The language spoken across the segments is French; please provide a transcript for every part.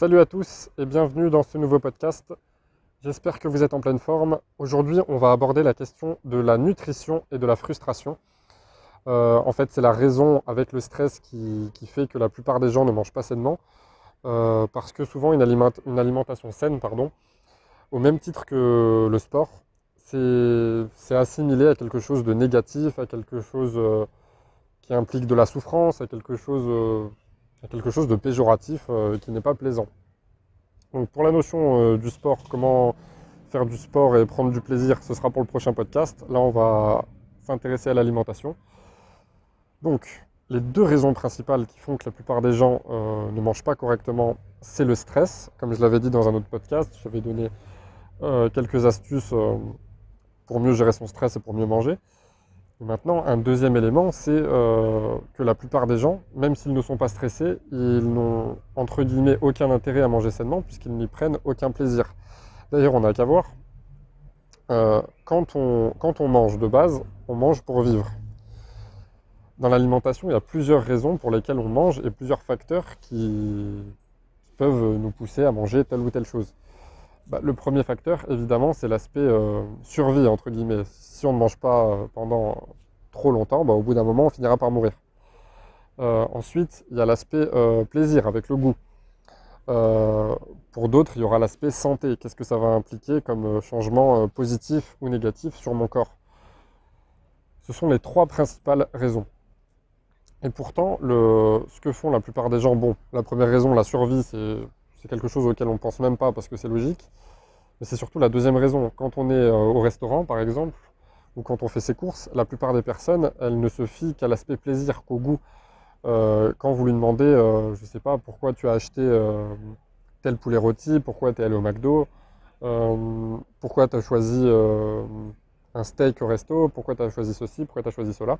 Salut à tous et bienvenue dans ce nouveau podcast. J'espère que vous êtes en pleine forme. Aujourd'hui, on va aborder la question de la nutrition et de la frustration. Euh, en fait, c'est la raison avec le stress qui, fait que la plupart des gens ne mangent pas sainement. Euh, parce que souvent, une, alimentation saine, pardon, au même titre que le sport, c'est assimilé à quelque chose de négatif, à quelque chose euh, qui implique de la souffrance, à quelque chose quelque chose de péjoratif euh, qui n'est pas plaisant. Donc pour la notion euh, du sport, comment faire du sport et prendre du plaisir, ce sera pour le prochain podcast. Là, on va s'intéresser à l'alimentation. Donc, les deux raisons principales qui font que la plupart des gens euh, ne mangent pas correctement, c'est le stress. Comme je l'avais dit dans un autre podcast, j'avais donné quelques astuces pour mieux gérer son stress et pour mieux manger maintenant, un deuxième élément, c'est euh, que la plupart des gens, même s'ils ne sont pas stressés, ils n'ont entre guillemets aucun intérêt à manger sainement puisqu'ils n'y prennent aucun plaisir. D'ailleurs, on n'a qu'à voir, euh, quand, on, quand on mange de base, on mange pour vivre. Dans l'alimentation, il y a plusieurs raisons pour lesquelles on mange et plusieurs facteurs qui peuvent nous pousser à manger telle ou telle chose. Bah, le premier facteur, évidemment, c'est l'aspect euh, survie, entre guillemets. Si on ne mange pas euh, pendant trop longtemps, bah, au bout d'un moment, on finira par mourir. Euh, ensuite, il y a l'aspect plaisir, avec le goût. pour d'autres, il y aura l'aspect santé. Qu'est-ce que ça va impliquer comme changement positif ou négatif sur mon corps? Ce sont les trois principales raisons. Et pourtant, ce que font la plupart des gens, bon, la première raison, la survie, c'est c'est quelque chose auquel on ne pense même pas parce que c'est logique. Mais c'est surtout la deuxième raison. Quand on est euh, au restaurant, par exemple, ou quand on fait ses courses, la plupart des personnes, elles ne se fient qu'à l'aspect plaisir, qu'au goût. Euh, quand vous lui demandez, euh, je ne sais pas, pourquoi tu as acheté tel poulet rôti, pourquoi tu es allé au McDo, pourquoi tu as choisi un steak au resto, pourquoi tu as choisi ceci, pourquoi tu as choisi cela,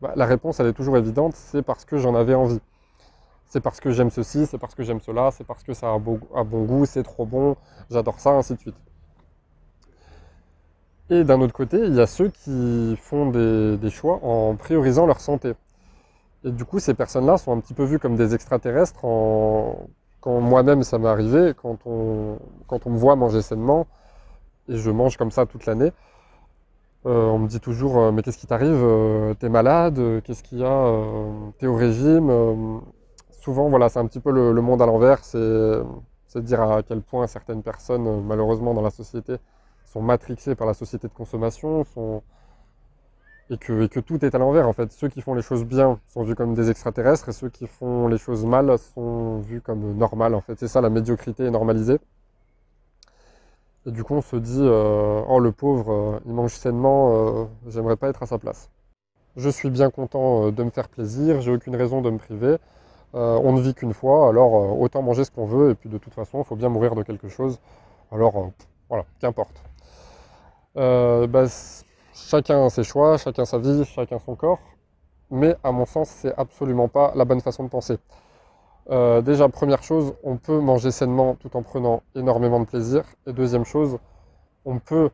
bah, la réponse, elle est toujours évidente, c'est parce que j'en avais envie c'est parce que j'aime ceci, c'est parce que j'aime cela, c'est parce que ça a, bon, goût, c'est trop bon, j'adore ça, ainsi de suite. Et d'un autre côté, il y a ceux qui font des, choix en priorisant leur santé. Et du coup, ces personnes-là sont un petit peu vues comme des extraterrestres. Quand moi-même ça m'est arrivé, quand on... me voit manger sainement, et je mange comme ça toute l'année, euh, on me dit toujours euh, mais qu'est-ce qui t'arrive? Euh, T'es malade? Qu'est-ce qu'il y a? T'es au régime? Souvent, voilà, c'est un petit peu le, monde à l'envers. C'est dire à quel point certaines personnes, malheureusement, dans la société, sont matrixées par la société de consommation. Et, que, tout est à l'envers. En fait, ceux qui font les choses bien sont vus comme des extraterrestres et ceux qui font les choses mal sont vus comme normales. En fait, c'est ça la médiocrité est normalisée. Et du coup, on se dit, euh, oh le pauvre, euh, il mange sainement, euh, j'aimerais pas être à sa place. Je suis bien content de me faire plaisir, j'ai aucune raison de me priver. Euh, on ne vit qu'une fois, alors euh, autant manger ce qu'on veut, et puis de toute façon, il faut bien mourir de quelque chose. Alors euh, voilà, qu'importe. Bah, chacun ses choix, chacun sa vie, chacun son corps, mais à mon sens, c'est absolument pas la bonne façon de penser. déjà, première chose, on peut manger sainement tout en prenant énormément de plaisir. Et deuxième chose, on peut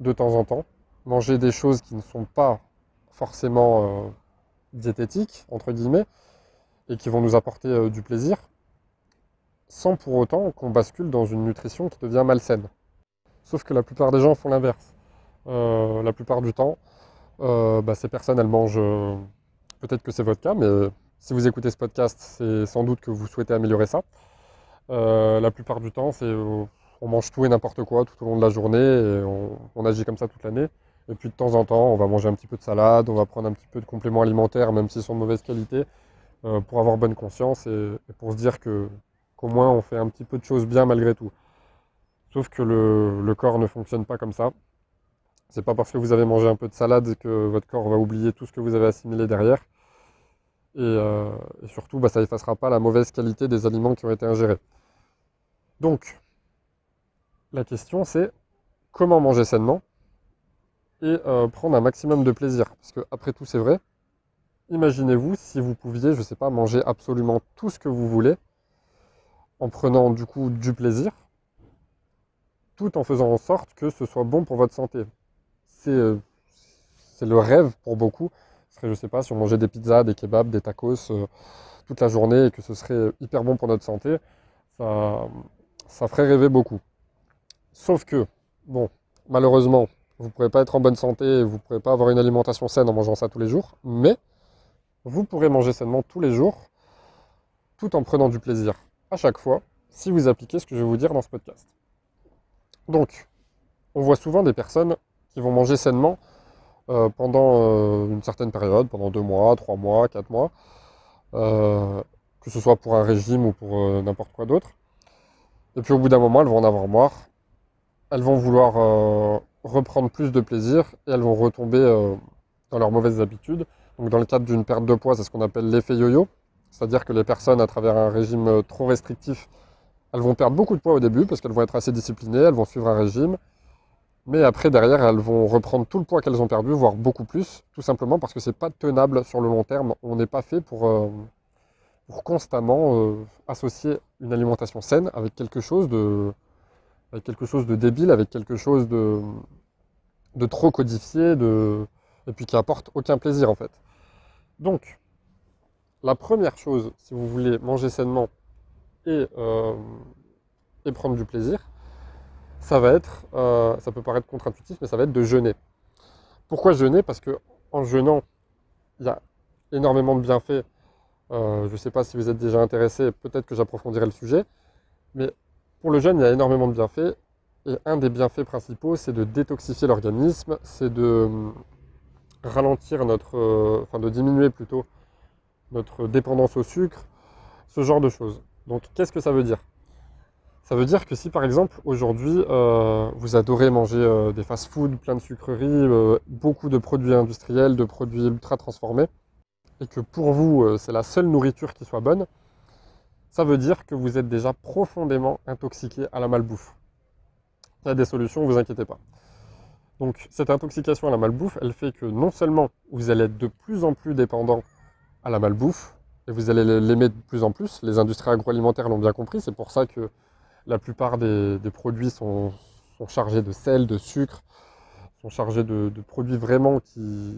de temps en temps manger des choses qui ne sont pas forcément diététiques, entre guillemets, et qui vont nous apporter euh, du plaisir, sans pour autant qu'on bascule dans une nutrition qui devient malsaine. Sauf que la plupart des gens font l'inverse. Euh, la plupart du temps, euh, bah, ces personnes, elles mangent, peut-être que c'est votre cas, mais si vous écoutez ce podcast, c'est sans doute que vous souhaitez améliorer ça. la plupart du temps, on mange tout et n'importe quoi tout au long de la journée et on agit comme ça toute l'année. Et puis de temps en temps, on va manger un petit peu de salade, on va prendre un petit peu de compléments alimentaires, même s'ils sont de mauvaise qualité, euh, pour avoir bonne conscience et, pour se dire qu'au moins on fait un petit peu de choses bien malgré tout. Sauf que le, corps ne fonctionne pas comme ça. C'est pas parce que vous avez mangé un peu de salade que votre corps va oublier tout ce que vous avez assimilé derrière. Et, euh, surtout, bah, ça effacera pas la mauvaise qualité des aliments qui ont été ingérés. Donc, la question c'est comment manger sainement et euh, prendre un maximum de plaisir. Parce que après tout, c'est vrai, Imaginez-vous si vous pouviez, je ne sais pas, manger absolument tout ce que vous voulez, en prenant du coup du plaisir, tout en faisant en sorte que ce soit bon pour votre santé. C'est euh, le rêve pour beaucoup. Ce serait, je sais pas, si on mangeait des pizzas, des kebabs, des tacos euh, toute la journée et que ce serait hyper bon pour notre santé. ça, ça ferait rêver beaucoup. Sauf que, bon, malheureusement, vous ne pourrez pas être en bonne santé, vous ne pourrez pas avoir une alimentation saine en mangeant ça tous les jours, mais vous pourrez manger sainement tous les jours, tout en prenant du plaisir à chaque fois, si vous appliquez ce que je vais vous dire dans ce podcast. Donc, on voit souvent des personnes qui vont manger sainement euh, pendant euh, une certaine période, pendant deux mois, trois mois, quatre mois, euh, que ce soit pour un régime ou pour n'importe quoi d'autre. Et puis au bout d'un moment, elles vont en avoir marre, elles vont vouloir reprendre plus de plaisir et elles vont retomber dans leurs mauvaises habitudes. Donc dans le cadre d'une perte de poids, c'est ce qu'on appelle l'effet yo-yo, c'est-à-dire que les personnes, à travers un régime trop restrictif, elles vont perdre beaucoup de poids au début parce qu'elles vont être assez disciplinées, elles vont suivre un régime, mais après, derrière, elles vont reprendre tout le poids qu'elles ont perdu, voire beaucoup plus, tout simplement parce que c'est pas tenable sur le long terme. On n'est pas fait pour, euh, pour constamment euh, associer une alimentation saine avec quelque chose de, avec quelque chose de débile, avec quelque chose de, de trop codifié, de, et puis qui apporte aucun plaisir en fait. Donc, la première chose, si vous voulez manger sainement et, euh, prendre du plaisir, ça va être, euh, ça peut paraître contre-intuitif, mais ça va être de jeûner. Pourquoi jeûner? Parce que en jeûnant, il y a énormément de bienfaits. Euh, je ne sais pas si vous êtes déjà intéressé, peut-être que j'approfondirai le sujet. Mais pour le jeûne, il y a énormément de bienfaits. Et un des bienfaits principaux, c'est de détoxifier l'organisme, c'est de ralentir notre, enfin de diminuer plutôt notre dépendance au sucre, ce genre de choses. Donc qu'est-ce que ça veut dire? Ça veut dire que si par exemple aujourd'hui euh, vous adorez manger euh, des fast-foods, plein de sucreries, euh, beaucoup de produits industriels, de produits ultra transformés, et que pour vous c'est la seule nourriture qui soit bonne, ça veut dire que vous êtes déjà profondément intoxiqué à la malbouffe. Il y a des solutions, vous inquiétez pas. Donc cette intoxication à la malbouffe, elle fait que non seulement vous allez être de plus en plus dépendant à la malbouffe, et vous allez l'aimer de plus en plus, les industries agroalimentaires l'ont bien compris, c'est pour ça que la plupart des, produits sont, chargés de sel, de sucre, sont chargés de, produits vraiment qui,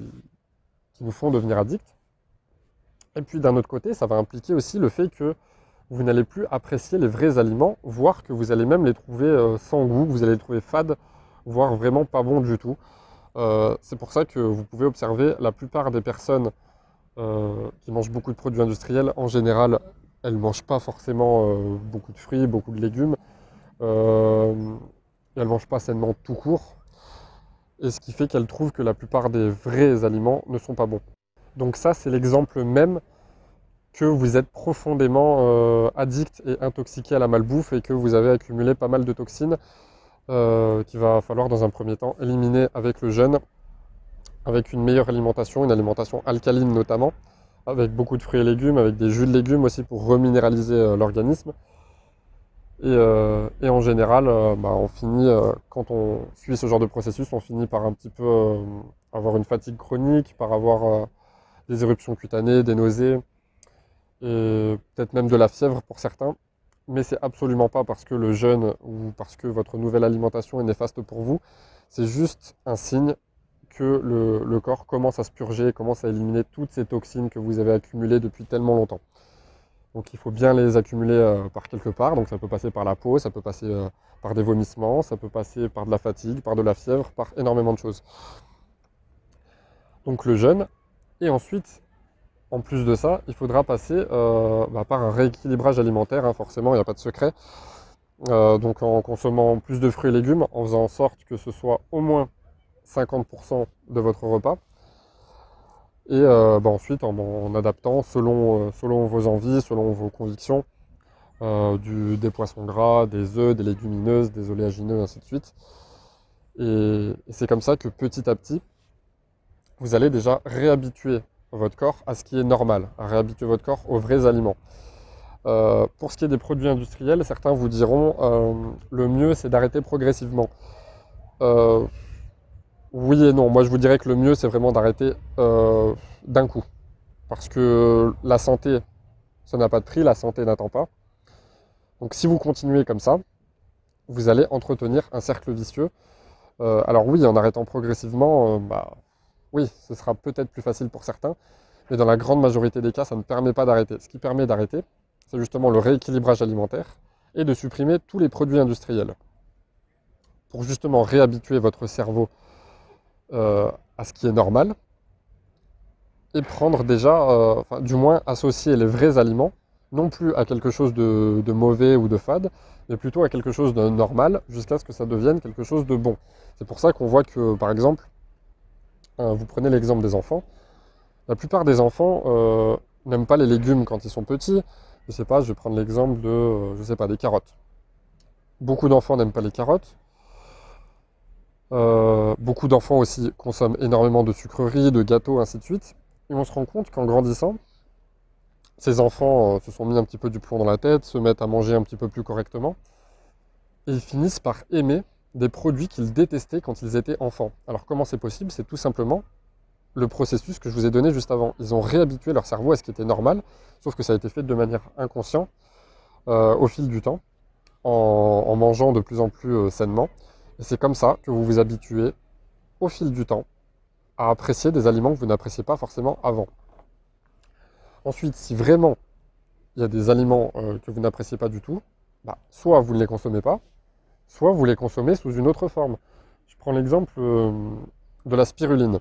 nous font devenir addicts. Et puis d'un autre côté, ça va impliquer aussi le fait que vous n'allez plus apprécier les vrais aliments, voire que vous allez même les trouver euh, sans goût, vous allez les trouver fades, voire vraiment pas bons du tout. Euh, c'est pour ça que vous pouvez observer la plupart des personnes euh, qui mangent beaucoup de produits industriels, en général, elle ne mange pas forcément euh, beaucoup de fruits, beaucoup de légumes. Euh, elle ne mange pas sainement tout court. Et ce qui fait qu'elle trouve que la plupart des vrais aliments ne sont pas bons. Donc ça, c'est l'exemple même que vous êtes profondément addict et intoxiqué à la malbouffe et que vous avez accumulé pas mal de toxines qu'il va falloir dans un premier temps éliminer avec le jeûne, avec une meilleure alimentation, une alimentation alcaline notamment avec beaucoup de fruits et légumes, avec des jus de légumes aussi pour reminéraliser euh, l'organisme. Euh, et, en général, euh, bah, on finit, quand on suit ce genre de processus, on finit par un petit peu avoir une fatigue chronique, par avoir des éruptions cutanées, des nausées, et peut-être même de la fièvre pour certains. Mais c'est absolument pas parce que le jeûne ou parce que votre nouvelle alimentation est néfaste pour vous. C'est juste un signe que le, corps commence à se purger, commence à éliminer toutes ces toxines que vous avez accumulées depuis tellement longtemps. Donc il faut bien les accumuler euh, par quelque part. Donc ça peut passer par la peau, ça peut passer euh, par des vomissements, ça peut passer par de la fatigue, par de la fièvre, par énormément de choses. Donc le jeûne. Et ensuite, en plus de ça, il faudra passer euh, bah, par un rééquilibrage alimentaire, hein, forcément, il n'y a pas de secret. donc en consommant plus de fruits et légumes, en faisant en sorte que ce soit au moins 50% de votre repas. Et euh, bah, ensuite, en, adaptant selon, euh, vos envies, selon vos convictions, euh, des poissons gras, des œufs, des légumineuses, des oléagineux, ainsi de suite. Et, c'est comme ça que petit à petit, vous allez déjà réhabituer votre corps à ce qui est normal, à réhabituer votre corps aux vrais aliments. pour ce qui est des produits industriels, certains vous diront le mieux c'est d'arrêter progressivement. Oui et non. Moi, je vous dirais que le mieux, c'est vraiment d'arrêter euh, d'un coup. Parce que la santé, ça n'a pas de prix, la santé n'attend pas. Donc si vous continuez comme ça, vous allez entretenir un cercle vicieux. Euh, alors oui, en arrêtant progressivement, euh, bah, oui, ce sera peut-être plus facile pour certains, mais dans la grande majorité des cas, ça ne permet pas d'arrêter. Ce qui permet d'arrêter, c'est justement le rééquilibrage alimentaire et de supprimer tous les produits industriels pour justement réhabituer votre cerveau euh, à ce qui est normal et prendre déjà, euh, enfin, du moins associer les vrais aliments, non plus à quelque chose de, mauvais ou de fade, mais plutôt à quelque chose de normal jusqu'à ce que ça devienne quelque chose de bon. C'est pour ça qu'on voit que, par exemple, euh, vous prenez l'exemple des enfants, la plupart des enfants n'aiment pas les légumes quand ils sont petits. Je sais pas, je vais prendre l'exemple de, je sais pas, des carottes. Beaucoup d'enfants n'aiment pas les carottes. Euh, beaucoup d'enfants aussi consomment énormément de sucreries, de gâteaux, ainsi de suite. Et on se rend compte qu'en grandissant, ces enfants euh, se sont mis un petit peu du plomb dans la tête, se mettent à manger un petit peu plus correctement, et ils finissent par aimer des produits qu'ils détestaient quand ils étaient enfants. Alors comment c'est possible? C'est tout simplement le processus que je vous ai donné juste avant. Ils ont réhabitué leur cerveau à ce qui était normal, sauf que ça a été fait de manière inconsciente euh, au fil du temps, en, mangeant de plus en plus sainement. Et c'est comme ça que vous vous habituez au fil du temps à apprécier des aliments que vous n'appréciez pas forcément avant. Ensuite, si vraiment il y a des aliments euh, que vous n'appréciez pas du tout, bah, soit vous ne les consommez pas, soit vous les consommez sous une autre forme. Je prends l'exemple euh, de la spiruline.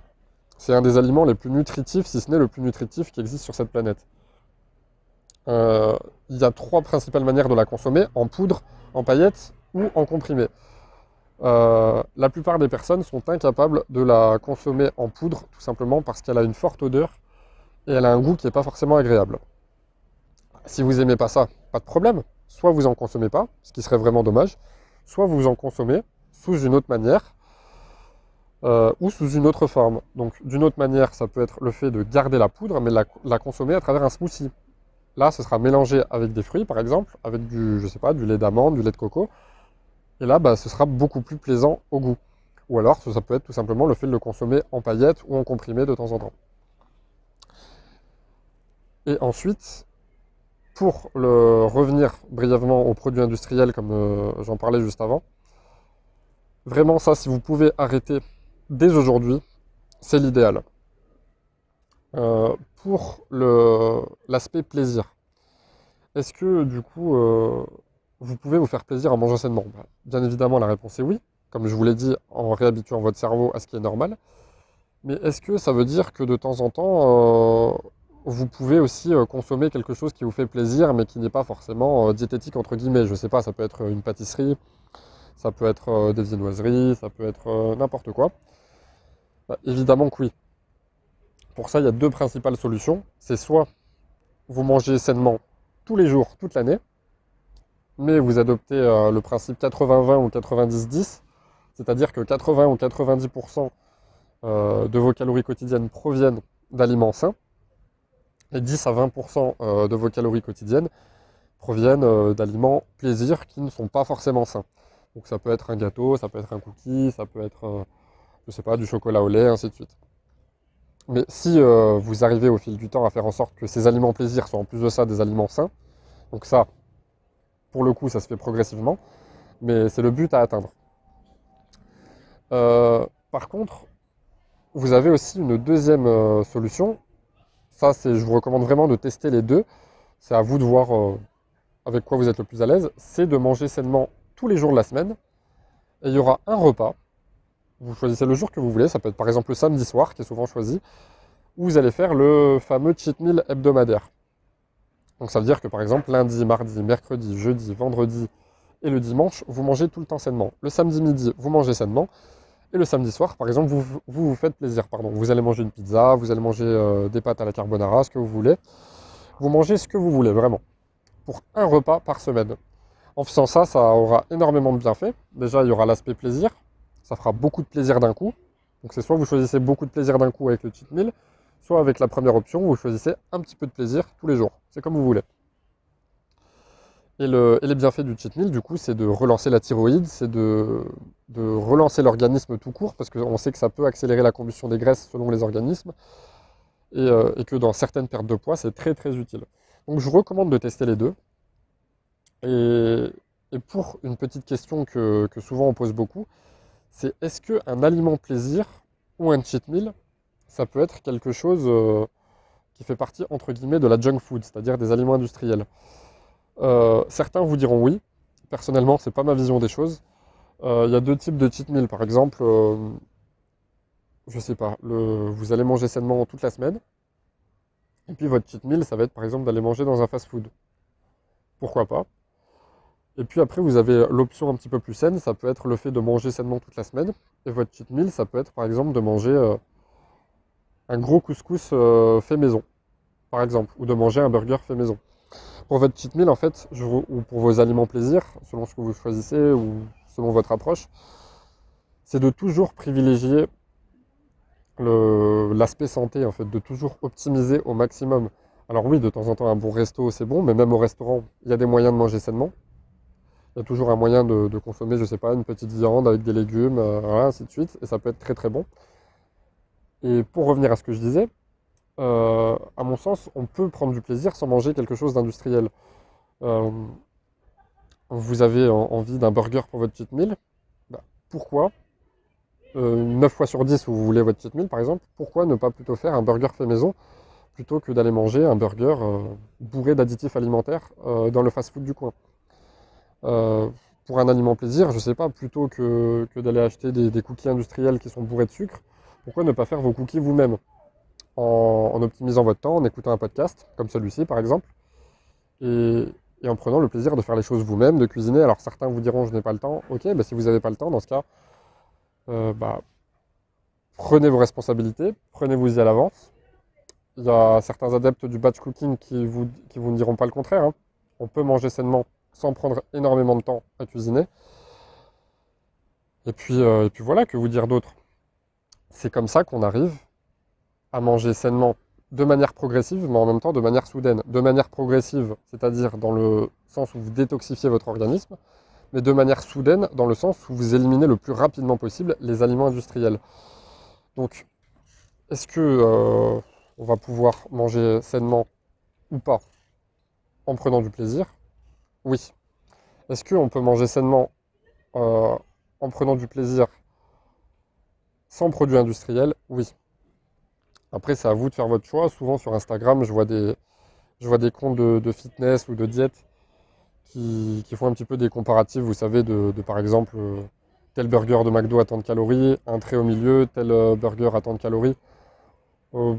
C'est un des aliments les plus nutritifs, si ce n'est le plus nutritif qui existe sur cette planète. Euh, il y a trois principales manières de la consommer, en poudre, en paillettes ou en comprimé. Euh, la plupart des personnes sont incapables de la consommer en poudre, tout simplement parce qu'elle a une forte odeur et elle a un goût qui n'est pas forcément agréable. Si vous n'aimez pas ça, pas de problème. Soit vous en consommez pas, ce qui serait vraiment dommage, soit vous en consommez sous une autre manière euh, ou sous une autre forme. Donc d'une autre manière, ça peut être le fait de garder la poudre, mais la, consommer à travers un smoothie. Là, ce sera mélangé avec des fruits, par exemple, avec du, je sais pas, du lait d'amande, du lait de coco, et là, bah, ce sera beaucoup plus plaisant au goût. Ou alors, ça peut être tout simplement le fait de le consommer en paillettes ou en comprimé de temps en temps. Et ensuite, pour le revenir brièvement aux produits industriels, comme euh, j'en parlais juste avant, vraiment ça, si vous pouvez arrêter dès aujourd'hui, c'est l'idéal. Euh, pour l'aspect plaisir, est-ce que du coup, euh, vous pouvez vous faire plaisir en mangeant sainement? Bah, Bien évidemment, la réponse est oui, comme je vous l'ai dit, en réhabituant votre cerveau à ce qui est normal. Mais est-ce que ça veut dire que de temps en temps, vous pouvez aussi euh, consommer quelque chose qui vous fait plaisir, mais qui n'est pas forcément euh, diététique, entre guillemets Je ne sais pas, ça peut être une pâtisserie, ça peut être des viennoiseries, ça peut être n'importe quoi. Bah, évidemment que oui. Pour ça, il y a deux principales solutions. C'est soit vous mangez sainement tous les jours, toute l'année, mais vous adoptez euh, le principe 80-20 ou 90-10, c'est-à-dire que 80 ou 90% euh, de vos calories quotidiennes proviennent d'aliments sains, et 10 à 20% euh, de vos calories quotidiennes proviennent d'aliments plaisir qui ne sont pas forcément sains. Donc ça peut être un gâteau, ça peut être un cookie, ça peut être, je sais pas, du chocolat au lait, ainsi de suite. Mais si vous arrivez au fil du temps à faire en sorte que ces aliments plaisir soient en plus de ça des aliments sains, donc ça, pour le coup, ça se fait progressivement, mais c'est le but à atteindre. Euh, par contre, vous avez aussi une deuxième euh, solution. Ça, je vous recommande vraiment de tester les deux. C'est à vous de voir euh, avec quoi vous êtes le plus à l'aise. C'est de manger sainement tous les jours de la semaine. Et il y aura un repas. Vous choisissez le jour que vous voulez. Ça peut être par exemple le samedi soir, qui est souvent choisi, où vous allez faire le fameux cheat meal hebdomadaire. Donc ça veut dire que par exemple lundi, mardi, mercredi, jeudi, vendredi et le dimanche, vous mangez tout le temps sainement. Le samedi midi, vous mangez sainement. Et le samedi soir, par exemple, vous vous, faites plaisir. Pardon. Vous allez manger une pizza, vous allez manger euh, des pâtes à la carbonara, ce que vous voulez. Vous mangez ce que vous voulez, vraiment. Pour un repas par semaine. En faisant ça, ça aura énormément de bienfaits. Déjà, il y aura l'aspect plaisir. Ça fera beaucoup de plaisir d'un coup. Donc c'est soit vous choisissez beaucoup de plaisir d'un coup avec le cheat meal, soit avec la première option, vous choisissez un petit peu de plaisir tous les jours. C'est comme vous voulez. Et, les bienfaits du cheat meal, du coup, c'est de relancer la thyroïde, c'est de, relancer l'organisme tout court, parce qu'on sait que ça peut accélérer la combustion des graisses selon les organismes, et, euh, que dans certaines pertes de poids, c'est très très utile. Donc je vous recommande de tester les deux. Et, pour une petite question que, que souvent on pose beaucoup, c'est est-ce qu'un aliment plaisir ou un cheat meal ça peut être quelque chose euh, qui fait partie, entre guillemets, de la junk food, c'est-à-dire des aliments industriels? Euh, certains vous diront oui, personnellement, c'est pas ma vision des choses. Euh, Il y a deux types de cheat meal, par exemple, euh, je sais pas, vous allez manger sainement toute la semaine, et puis votre cheat meal, ça va être par exemple d'aller manger dans un fast-food. Pourquoi pas? Et puis après, vous avez l'option un petit peu plus saine, ça peut être le fait de manger sainement toute la semaine, et votre cheat meal, ça peut être par exemple de manger euh, un gros couscous euh, fait maison, par exemple, ou de manger un burger fait maison. Pour votre cheat meal, en fait, ou pour vos aliments plaisir, selon ce que vous choisissez ou selon votre approche, c'est de toujours privilégier l'aspect santé, en fait, de toujours optimiser au maximum. Alors oui, de temps en temps, un bon resto, c'est bon, mais même au restaurant, il y a des moyens de manger sainement. Il y a toujours un moyen de, consommer, je sais pas, une petite viande avec des légumes, euh, ainsi de suite, et ça peut être très très bon. Et pour revenir à ce que je disais, euh, à mon sens, on peut prendre du plaisir sans manger quelque chose d'industriel. Euh, vous avez en- envie d'un burger pour votre cheat meal, bah, pourquoi, euh, 9 fois sur 10 où vous voulez votre cheat meal par exemple, pourquoi ne pas plutôt faire un burger fait maison plutôt que d'aller manger un burger euh, bourré d'additifs alimentaires euh, dans le fast-food du coin? Euh, pour un aliment plaisir, je sais pas, plutôt que, d'aller acheter des cookies industriels qui sont bourrés de sucre, pourquoi ne pas faire vos cookies vous-même? En, en optimisant votre temps, en écoutant un podcast, comme celui-ci par exemple, et, en prenant le plaisir de faire les choses vous-même, de cuisiner. Alors certains vous diront je n'ai pas le temps, ok, si vous n'avez pas le temps, dans ce cas, euh, bah, prenez vos responsabilités, prenez-vous-y à l'avance. Il y a certains adeptes du batch cooking qui vous, qui vous ne diront pas le contraire. hein. On peut manger sainement sans prendre énormément de temps à cuisiner. Et puis, euh, et puis voilà, que vous dire d'autre? C'est comme ça qu'on arrive à manger sainement de manière progressive, mais en même temps de manière soudaine. De manière progressive, c'est-à-dire dans le sens où vous détoxifiez votre organisme, mais de manière soudaine, dans le sens où vous éliminez le plus rapidement possible les aliments industriels. Donc, est-ce que euh, on va pouvoir manger sainement ou pas en prenant du plaisir? Oui. Est-ce qu'on peut manger sainement euh, en prenant du plaisir sans produits industriels? Oui. Après, c'est à vous de faire votre choix. Souvent sur Instagram, je vois des, je vois des comptes de, fitness ou de diète qui, qui font un petit peu des comparatifs, vous savez, de, de, par exemple euh, tel burger de McDo à tant de calories, un trait au milieu, tel euh, burger à tant de calories. Euh,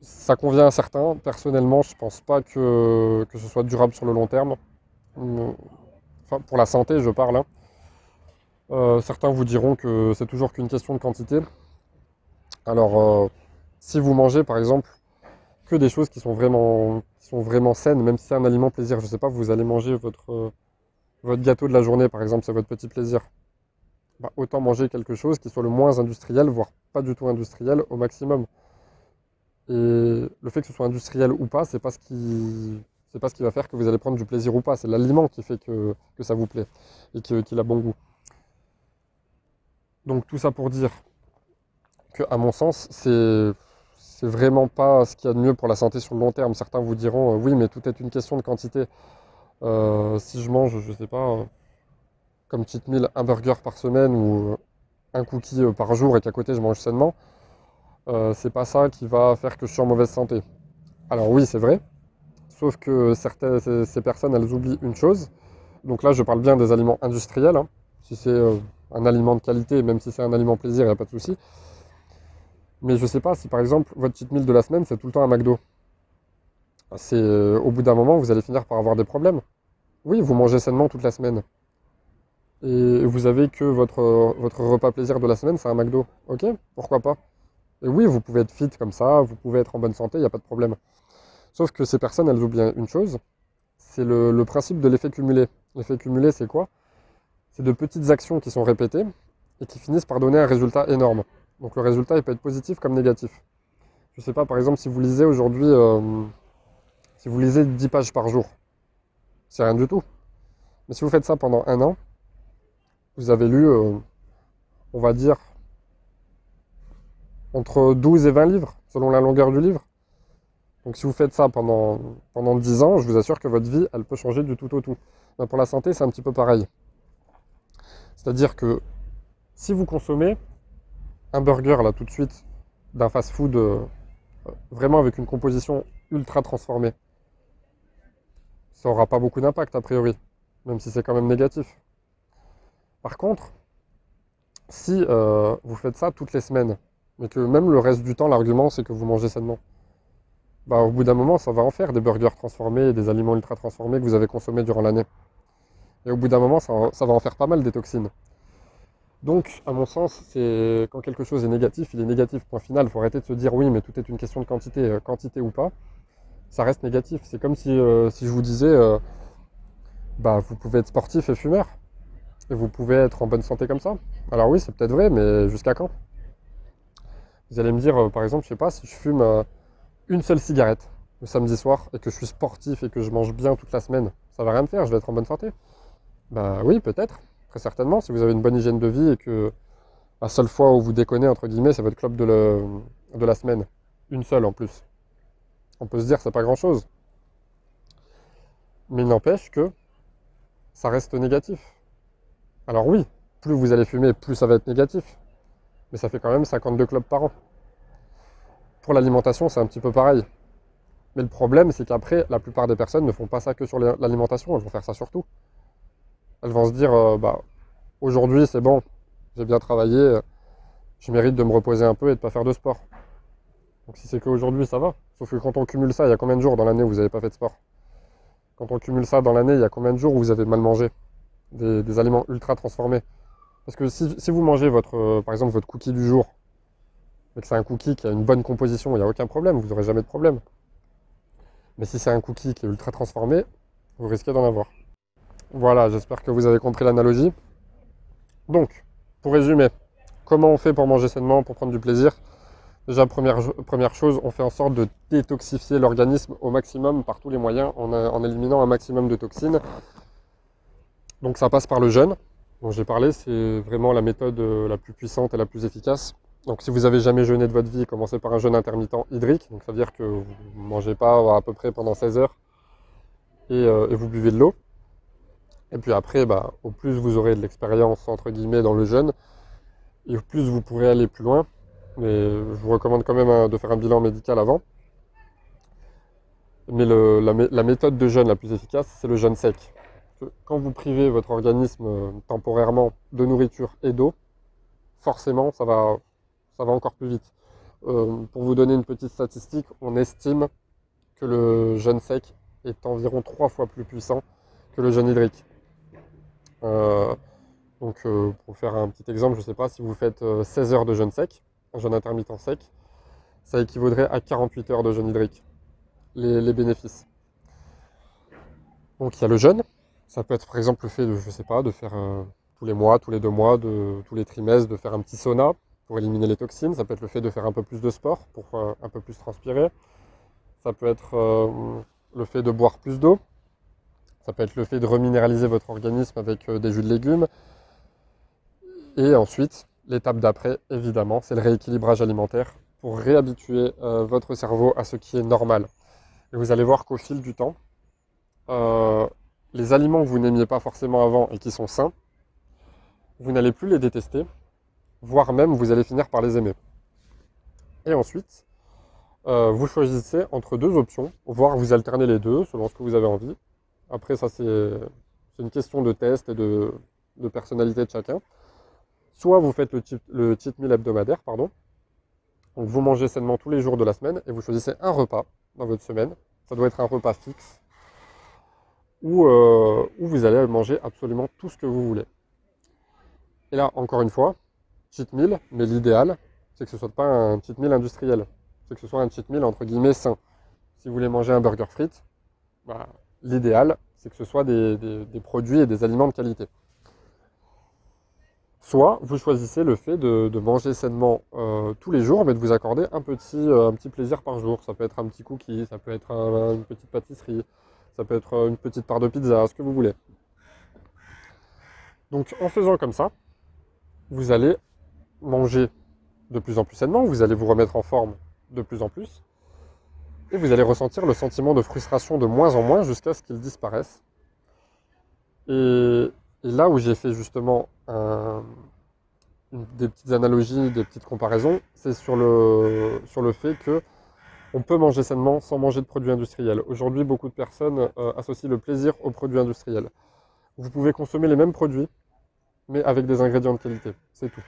ça convient à certains. Personnellement, je pense pas que, que ce soit durable sur le long terme. Enfin, pour la santé, je parle. hein. Certains vous diront que c'est toujours qu'une question de quantité. Alors, si vous mangez par exemple que des choses qui sont vraiment, qui sont vraiment saines, même si c'est un aliment plaisir, je sais pas, vous allez manger votre, votre gâteau de la journée par exemple, c'est votre petit plaisir. Bah, autant manger quelque chose qui soit le moins industriel, voire pas du tout industriel au maximum. Et le fait que ce soit industriel ou pas, pas ce qui, c'est pas ce qui va faire que vous allez prendre du plaisir ou pas. C'est l'aliment qui fait que, que ça vous plaît et qu'il a bon goût. Donc tout ça pour dire que, à mon sens, c'est c'est vraiment pas ce qu'il y a de mieux pour la santé sur le long terme. Certains vous diront, euh, oui, mais tout est une question de quantité. Euh, si je mange, je sais pas, euh, comme cheat meal, un burger par semaine ou un cookie par jour et qu'à côté je mange sainement, c'est pas ça qui va faire que je suis en mauvaise santé. Alors oui, c'est vrai, sauf que certaines, ces, personnes, elles oublient une chose. Donc là, je parle bien des aliments industriels. hein. Si c'est un aliment de qualité, même si c'est un aliment plaisir, il n'y a pas de souci. Mais je sais pas si par exemple votre cheat meal de la semaine c'est tout le temps un McDo. C'est euh, au bout d'un moment vous allez finir par avoir des problèmes. Oui, vous mangez sainement toute la semaine et vous avez que votre votre repas plaisir de la semaine c'est un McDo. Ok, pourquoi pas? Et oui, vous pouvez être fit comme ça, vous pouvez être en bonne santé, il n'y a pas de problème. Sauf que ces personnes elles oublient une chose, c'est le principe de l'effet cumulé. L'effet cumulé c'est quoi? C'est de petites actions qui sont répétées et qui finissent par donner un résultat énorme. Donc le résultat, il peut être positif comme négatif. Je sais pas, par exemple, si vous lisez aujourd'hui, euh, si vous lisez 10 pages par jour, c'est rien du tout. Mais si vous faites ça pendant un an, vous avez lu, euh, on va dire, entre 12 et 20 livres, selon la longueur du livre. Donc si vous faites ça pendant, pendant 10 ans, je vous assure que votre vie, elle peut changer du tout au tout. Pour la santé, c'est un petit peu pareil. C'est-à-dire que si vous consommez un burger là tout de suite d'un fast-food euh, vraiment avec une composition ultra transformée, ça aura pas beaucoup d'impact a priori. même si c'est quand même négatif. Par contre, si euh, vous faites ça toutes les semaines, mais que même le reste du temps, l'argument c'est que vous mangez sainement, bah, au bout d'un moment, ça va en faire des burgers transformés et des aliments ultra transformés que vous avez consommés durant l'année. Et au bout d'un moment, ça, ça, va en faire pas mal des toxines. Donc, à mon sens, c'est quand quelque chose est négatif, il est négatif, point final. Il faut arrêter de se dire oui, mais tout est une question de quantité, euh, quantité ou pas. Ça reste négatif. C'est comme si, euh, je vous disais, euh, bah, vous pouvez être sportif et fumeur. Et vous pouvez être en bonne santé comme ça. Alors oui, c'est peut-être vrai, mais jusqu'à quand? Vous allez me dire, par exemple, je sais pas, si je fume une seule cigarette le samedi soir et que je suis sportif et que je mange bien toute la semaine, ça va rien me faire, je vais être en bonne santé. Bah oui, peut-être. Très certainement, si vous avez une bonne hygiène de vie et que la seule fois où vous déconnez, entre guillemets, c'est votre club de, la semaine. Une seule en plus. On peut se dire que c'est pas grand chose. Mais il n'empêche que ça reste négatif. Alors oui, plus vous allez fumer, plus ça va être négatif. Mais ça fait quand même 52 clubs par an. Pour l'alimentation, c'est un petit peu pareil. Mais le problème, c'est qu'après, la plupart des personnes ne font pas ça que sur l'alimentation, elles vont faire ça sur tout elles vont se dire euh, bah, aujourd'hui c'est bon, j'ai bien travaillé, je mérite de me reposer un peu et de ne pas faire de sport. Donc si c'est qu'aujourd'hui ça va. Sauf que quand on cumule ça, il y a combien de jours dans l'année où vous n'avez pas fait de sport? Quand on cumule ça dans l'année, il y a combien de jours où vous avez mal mangé? Des, aliments ultra transformés Parce que si, vous mangez votre, euh, par exemple votre cookie du jour, et que c'est un cookie qui a une bonne composition, il n'y a aucun problème, vous n'aurez jamais de problème. Mais si c'est un cookie qui est ultra transformé, vous risquez d'en avoir. Voilà, j'espère que vous avez compris l'analogie. Donc, pour résumer, comment on fait pour manger sainement, pour prendre du plaisir? Déjà, première, chose, on fait en sorte de détoxifier l'organisme au maximum par tous les moyens en, éliminant un maximum de toxines. Donc ça passe par le jeûne, dont j'ai parlé, c'est vraiment la méthode euh, la plus puissante et la plus efficace. Donc si vous avez jamais jeûné de votre vie, commencez par un jeûne intermittent hydrique, donc ça veut dire que vous ne mangez pas à peu près pendant 16 heures euh, et vous buvez de l'eau. Et puis après, bah, au plus vous aurez de l'expérience, entre guillemets, dans le jeûne, et au plus vous pourrez aller plus loin. Mais je vous recommande quand même hein, de faire un bilan médical avant. Mais la, méthode de jeûne la plus efficace, c'est le jeûne sec. Quand vous privez votre organisme euh, temporairement de nourriture et d'eau, forcément, ça va, encore plus vite. Euh, pour vous donner une petite statistique, on estime que le jeûne sec est environ trois fois plus puissant que le jeûne hydrique. Euh, donc euh, pour faire un petit exemple, je ne sais pas, si vous faites 16 euh, heures de jeûne sec, un jeûne intermittent sec, ça équivaudrait à 48 heures de jeûne hydrique, les, bénéfices. Donc il y a le jeûne, ça peut être par exemple le fait de, je sais pas, de faire tous les mois, tous les deux mois, tous les trimestres, de faire un petit sauna pour éliminer les toxines. Ça peut être le fait de faire un peu plus de sport pour un peu plus transpirer. Ça peut être le fait de boire plus d'eau. Ça peut être le fait de reminéraliser votre organisme avec euh, des jus de légumes. Et ensuite, l'étape d'après, évidemment, c'est le rééquilibrage alimentaire pour réhabituer euh, votre cerveau à ce qui est normal. Et vous allez voir qu'au fil du temps, euh, les aliments que vous n'aimiez pas forcément avant et qui sont sains, vous n'allez plus les détester, voire même vous allez finir par les aimer. Et ensuite, vous choisissez entre deux options, voire vous alternez les deux selon ce que vous avez envie. Après, ça, c'est une question de test et de, personnalité de chacun. Soit vous faites le, cheat meal hebdomadaire, pardon. Donc vous mangez sainement tous les jours de la semaine et vous choisissez un repas dans votre semaine. Ça doit être un repas fixe où, euh, où vous allez manger absolument tout ce que vous voulez. Et là, encore une fois, cheat meal, mais l'idéal, c'est que ce ne soit pas un cheat meal industriel. C'est que ce soit un cheat meal entre guillemets sain. Si vous voulez manger un burger frites, bah, l'idéal, c'est que ce soit des, produits et des aliments de qualité. Soit vous choisissez le fait de, manger sainement euh, tous les jours, mais de vous accorder euh, un petit plaisir par jour. Ça peut être un petit cookie, ça peut être une petite pâtisserie, ça peut être une petite part de pizza, ce que vous voulez. Donc en faisant comme ça, vous allez manger de plus en plus sainement, vous allez vous remettre en forme de plus en plus, et vous allez ressentir le sentiment de frustration de moins en moins jusqu'à ce qu'il disparaisse. Et, là où j'ai fait justement des petites analogies, des petites comparaisons, c'est sur le, sur le fait que on peut manger sainement sans manger de produits industriels. Aujourd'hui, beaucoup de personnes euh, associent le plaisir aux produits industriels. Vous pouvez consommer les mêmes produits, mais avec des ingrédients de qualité. C'est tout.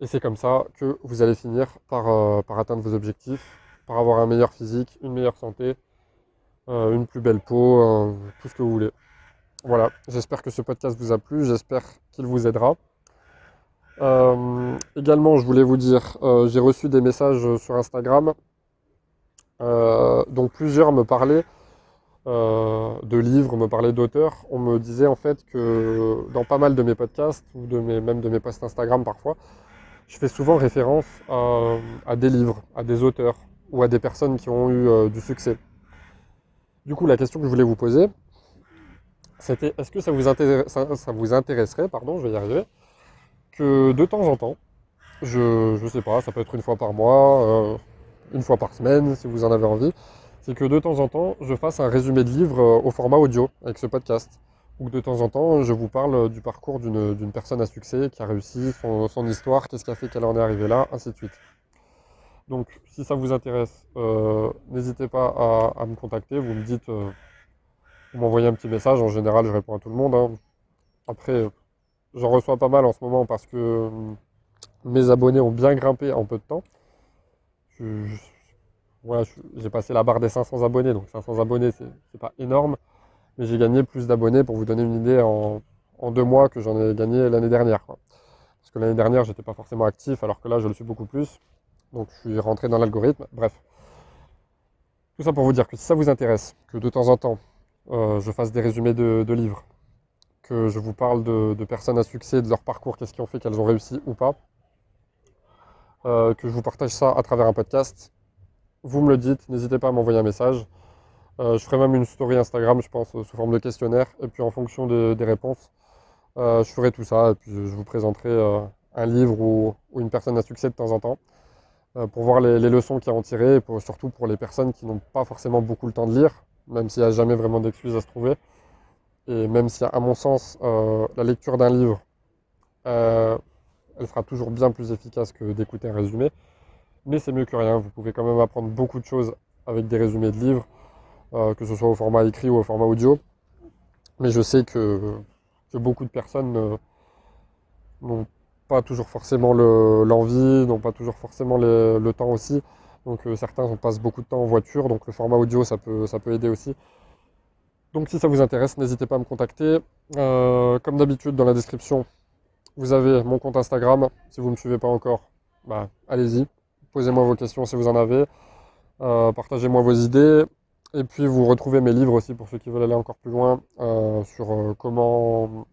Et c'est comme ça que vous allez finir par, euh, par, atteindre vos objectifs, par avoir un meilleur physique, une meilleure santé, euh, une plus belle peau, euh, tout ce que vous voulez. Voilà, j'espère que ce podcast vous a plu, j'espère qu'il vous aidera. également, je voulais vous dire, j'ai reçu des messages sur Instagram dont plusieurs me parlaient de livres, me parlaient d'auteurs. On me disait en fait que dans pas mal de mes podcasts, ou de mes, même de mes posts Instagram parfois, je fais souvent référence à, des livres, à des auteurs ou à des personnes qui ont eu euh, du succès. Du coup, la question que je voulais vous poser, c'était est-ce que ça vous, intéresserait, pardon, je vais y arriver, que de temps en temps, je ne sais pas, ça peut être une fois par mois, euh, une fois par semaine, si vous en avez envie, c'est que de temps en temps, je fasse un résumé de livre euh, au format audio avec ce podcast ou que de temps en temps, je vous parle du parcours d'une personne à succès qui a réussi, son, histoire, qu'est-ce qui a fait qu'elle en est arrivée là, ainsi de suite. Donc, si ça vous intéresse, euh, n'hésitez pas à, me contacter. Vous me dites, euh, vous m'envoyez un petit message. En général, je réponds à tout le monde. Hein. Après, j'en reçois pas mal en ce moment parce que mes abonnés ont bien grimpé en peu de temps. j'ai passé la barre des 500 abonnés, donc 500 abonnés, c'est pas énorme mais j'ai gagné plus d'abonnés pour vous donner une idée en, deux mois que j'en ai gagné l'année dernière. Parce que l'année dernière, j'étais pas forcément actif, alors que là, je le suis beaucoup plus. Donc, je suis rentré dans l'algorithme. Bref. Tout ça pour vous dire que si ça vous intéresse, que de temps en temps, euh, je fasse des résumés de, livres, que je vous parle de, personnes à succès, de leur parcours, qu'est-ce qui ont fait qu'elles ont réussi ou pas, euh, que je vous partage ça à travers un podcast, vous me le dites, n'hésitez pas à m'envoyer un message. Euh, je ferai même une story Instagram, je pense, sous forme de questionnaire. Et puis en fonction des réponses, je ferai tout ça. Et puis je vous présenterai un livre ou, une personne à succès de temps en temps. Pour voir les, leçons qu'il y a en tirer. Surtout pour les personnes qui n'ont pas forcément beaucoup le temps de lire, même s'il n'y a jamais vraiment d'excuses à se trouver. Et même si, à mon sens, la lecture d'un livre, elle sera toujours bien plus efficace que d'écouter un résumé. Mais c'est mieux que rien. Vous pouvez quand même apprendre beaucoup de choses avec des résumés de livres. Euh, que ce soit au format écrit ou au format audio. Mais je sais que, beaucoup de personnes n'ont pas toujours forcément l'envie, n'ont pas toujours forcément le, temps aussi. Donc euh, certains passent beaucoup de temps en voiture, donc le format audio ça peut, ça peut aider aussi. Donc si ça vous intéresse, n'hésitez pas à me contacter. Euh, comme d'habitude dans la description, vous avez mon compte Instagram. Si vous ne me suivez pas encore, bah, allez-y. Posez-moi vos questions si vous en avez. Partagez-moi vos idées. Et puis vous retrouvez mes livres aussi pour ceux qui veulent aller encore plus loin euh, sur euh, comment...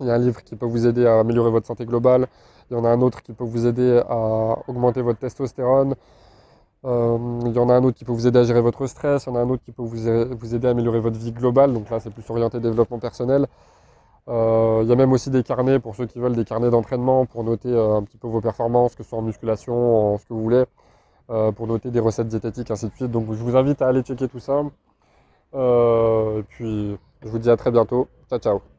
Il y a un livre qui peut vous aider à améliorer votre santé globale. Il y en a un autre qui peut vous aider à augmenter votre testostérone. Euh, il y en a un autre qui peut vous aider à gérer votre stress. Il y en a un autre qui peut vous, aider à améliorer votre vie globale. Donc là, c'est plus orienté développement personnel. il y a même aussi des carnets pour ceux qui veulent des carnets d'entraînement pour noter un petit peu vos performances, que ce soit en musculation, en ce que vous voulez. Euh, pour noter des recettes diététiques, ainsi de suite. Donc je vous invite à aller checker tout ça. Euh, et puis je vous dis à très bientôt. Ciao ciao